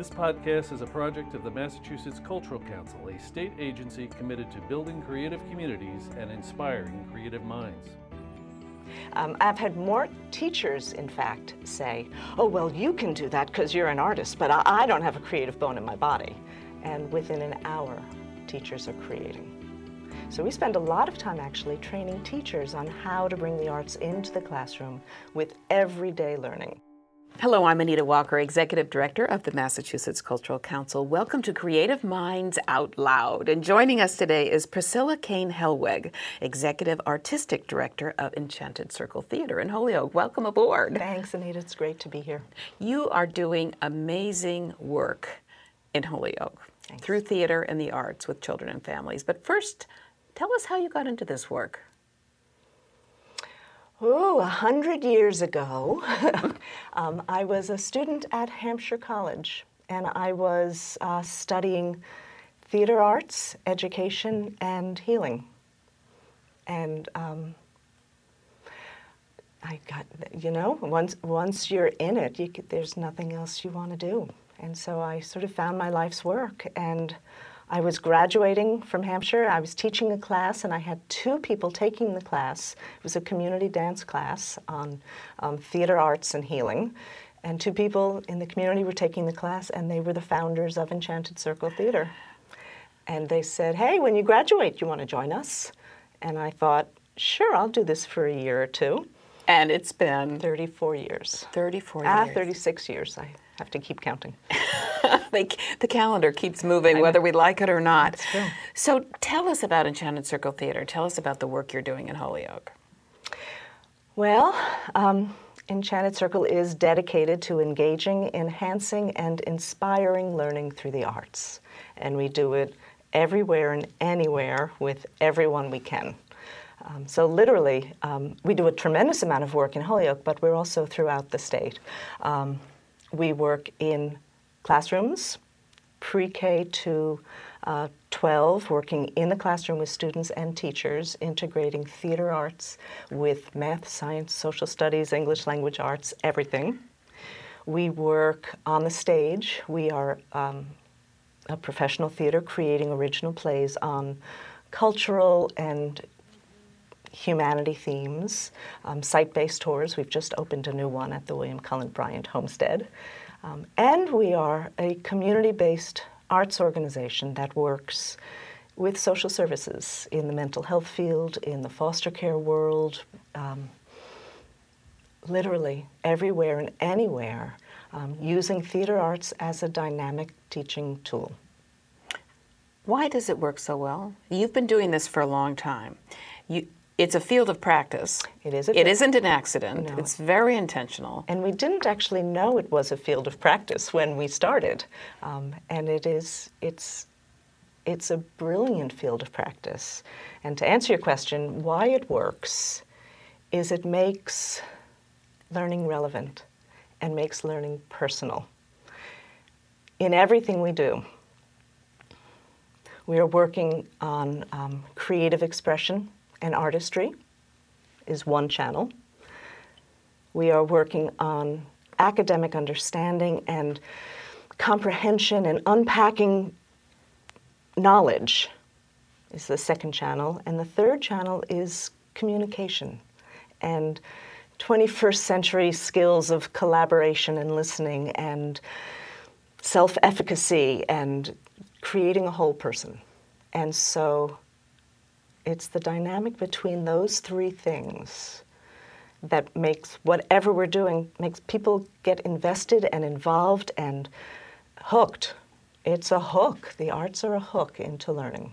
This podcast is a project of the Massachusetts Cultural Council, a state agency committed to building creative communities and inspiring creative minds. Um, I've had more teachers, in fact, say, oh, well, you can do that because you're an artist, but I, I don't have a creative bone in my body. And within an hour, teachers are creating. So we spend a lot of time actually training teachers on how to bring the arts into the classroom with everyday learning. Hello, I'm Anita Walker, Executive Director of the Massachusetts Cultural Council. Welcome to Creative Minds Out Loud. And joining us today is Priscilla Kane Hellweg, Executive Artistic Director of Enchanted Circle Theater in Holyoke. Welcome aboard. Thanks, Anita. It's great to be here. You are doing amazing work in Holyoke Thanks. through theater and the arts with children and families. But first, tell us how you got into this work. Oh, a hundred years ago, um, I was a student at Hampshire College, and I was uh, studying theater arts, education, and healing. And um, I got, you know, once once you're in it, you could, there's nothing else you want to do. And so I sort of found my life's work, and I was graduating from Hampshire. I was teaching a class, and I had two people taking the class. It was a community dance class on um, theater arts and healing. And two people in the community were taking the class, and they were the founders of Enchanted Circle Theater. And they said, Hey, when you graduate, you want to join us? And I thought, Sure, I'll do this for a year or two. And it's been 34 years. 34 Ah, years. 36 years. I have to keep counting. They- the calendar keeps moving whether we like it or not. So tell us about Enchanted Circle Theater. Tell us about the work you're doing in Holyoke. Well, um, Enchanted Circle is dedicated to engaging, enhancing, and inspiring learning through the arts. And we do it everywhere and anywhere with everyone we can. Um, so, literally, um, we do a tremendous amount of work in Holyoke, but we're also throughout the state. Um, we work in classrooms, pre K to uh, 12, working in the classroom with students and teachers, integrating theater arts with math, science, social studies, English language arts, everything. We work on the stage. We are um, a professional theater creating original plays on cultural and humanity themes, um, site based tours. We've just opened a new one at the William Cullen Bryant Homestead. Um, and we are a community based arts organization that works with social services in the mental health field, in the foster care world, um, literally everywhere and anywhere, um, using theater arts as a dynamic teaching tool. Why does it work so well? You've been doing this for a long time. You, it's a field of practice. It is a It isn't an accident. No. It's very intentional. And we didn't actually know it was a field of practice when we started. Um, and it is, it's, it's a brilliant field of practice. And to answer your question, why it works is it makes learning relevant and makes learning personal. In everything we do, we are working on um, creative expression and artistry is one channel. We are working on academic understanding and comprehension and unpacking knowledge is the second channel. And the third channel is communication and 21st century skills of collaboration and listening and self efficacy and creating a whole person. And so it's the dynamic between those three things that makes whatever we're doing makes people get invested and involved and hooked. It's a hook. The arts are a hook into learning.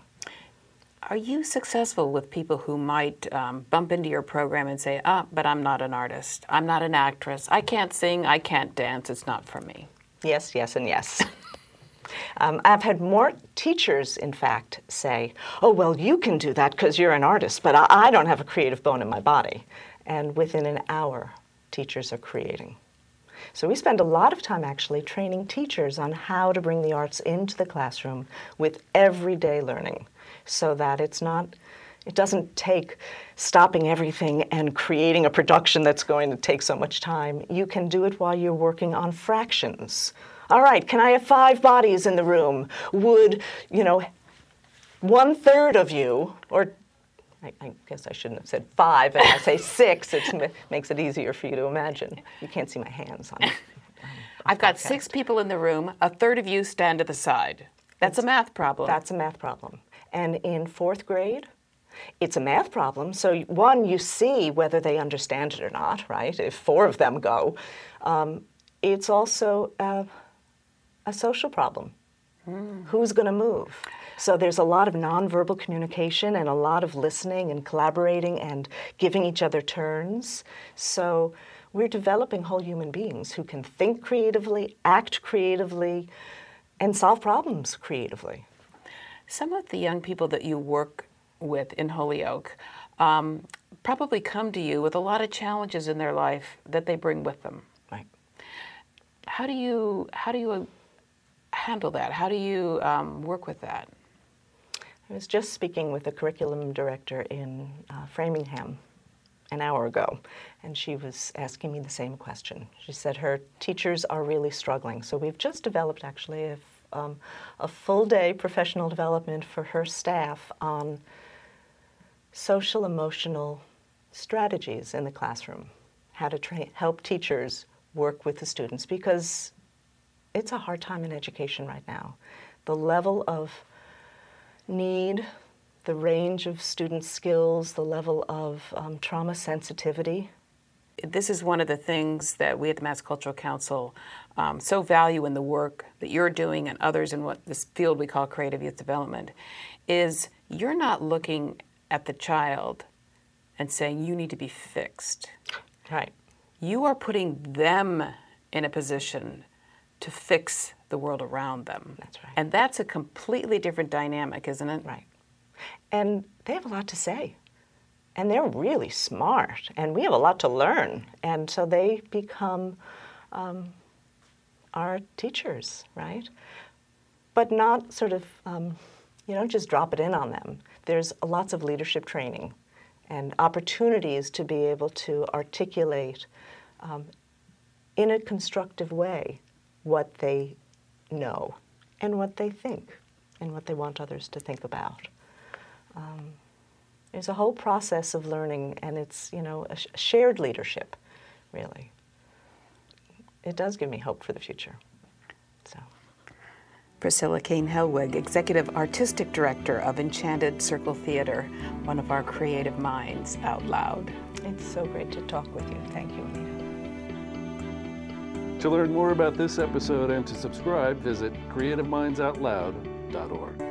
Are you successful with people who might um, bump into your program and say, ah, but I'm not an artist. I'm not an actress. I can't sing. I can't dance. It's not for me. Yes, yes, and yes. Um, I've had more teachers, in fact, say, oh, well, you can do that because you're an artist, but I, I don't have a creative bone in my body. And within an hour, teachers are creating. So we spend a lot of time actually training teachers on how to bring the arts into the classroom with everyday learning so that it's not It doesn't take stopping everything and creating a production that's going to take so much time. You can do it while you're working on fractions. All right, can I have five bodies in the room? Would, you know, one third of you, or I, I, guess I shouldn't have said five, and I say six, it makes it easier for you to imagine. You can't see my hands on. It. I've got six people in the room. A third of you stand to the side. That's a math problem. That's a math problem. And in fourth grade, it's a math problem. So, one, you see whether they understand it or not, right? If four of them go. Um, it's also a, a social problem. Mm. Who's going to move? So there's a lot of nonverbal communication and a lot of listening and collaborating and giving each other turns. So we're developing whole human beings who can think creatively, act creatively, and solve problems creatively. Some of the young people that you work with in Holyoke um, probably come to you with a lot of challenges in their life that they bring with them. Right. How do you how do you handle that? How do you um, work with that? I was just speaking with a curriculum director in uh, Framingham an hour ago, and she was asking me the same question. She said her teachers are really struggling. So we've just developed actually a, um, a full day professional development for her staff on social emotional strategies in the classroom, how to tra- help teachers work with the students because it's a hard time in education right now. The level of need, the range of student skills, the level of um, trauma sensitivity. This is one of the things that we at the Mass Cultural Council um, so value in the work that you're doing and others in what this field we call creative youth development is you're not looking at the child and saying you need to be fixed. Right. You are putting them in a position to fix the world around them. That's right. And that's a completely different dynamic, isn't it? Right. And they have a lot to say. And they're really smart. And we have a lot to learn. And so they become um, our teachers, right? But not sort of, um, you know, just drop it in on them. There's lots of leadership training and opportunities to be able to articulate um, in a constructive way what they know and what they think and what they want others to think about. Um, there's a whole process of learning, and it's you know a, sh- shared leadership, really. It does give me hope for the future. So. Priscilla Kane Hellweg, Executive Artistic Director of Enchanted Circle Theater, one of our creative minds out loud. It's so great to talk with you. Thank you, Anita. To learn more about this episode and to subscribe, visit creativemindsoutloud.org.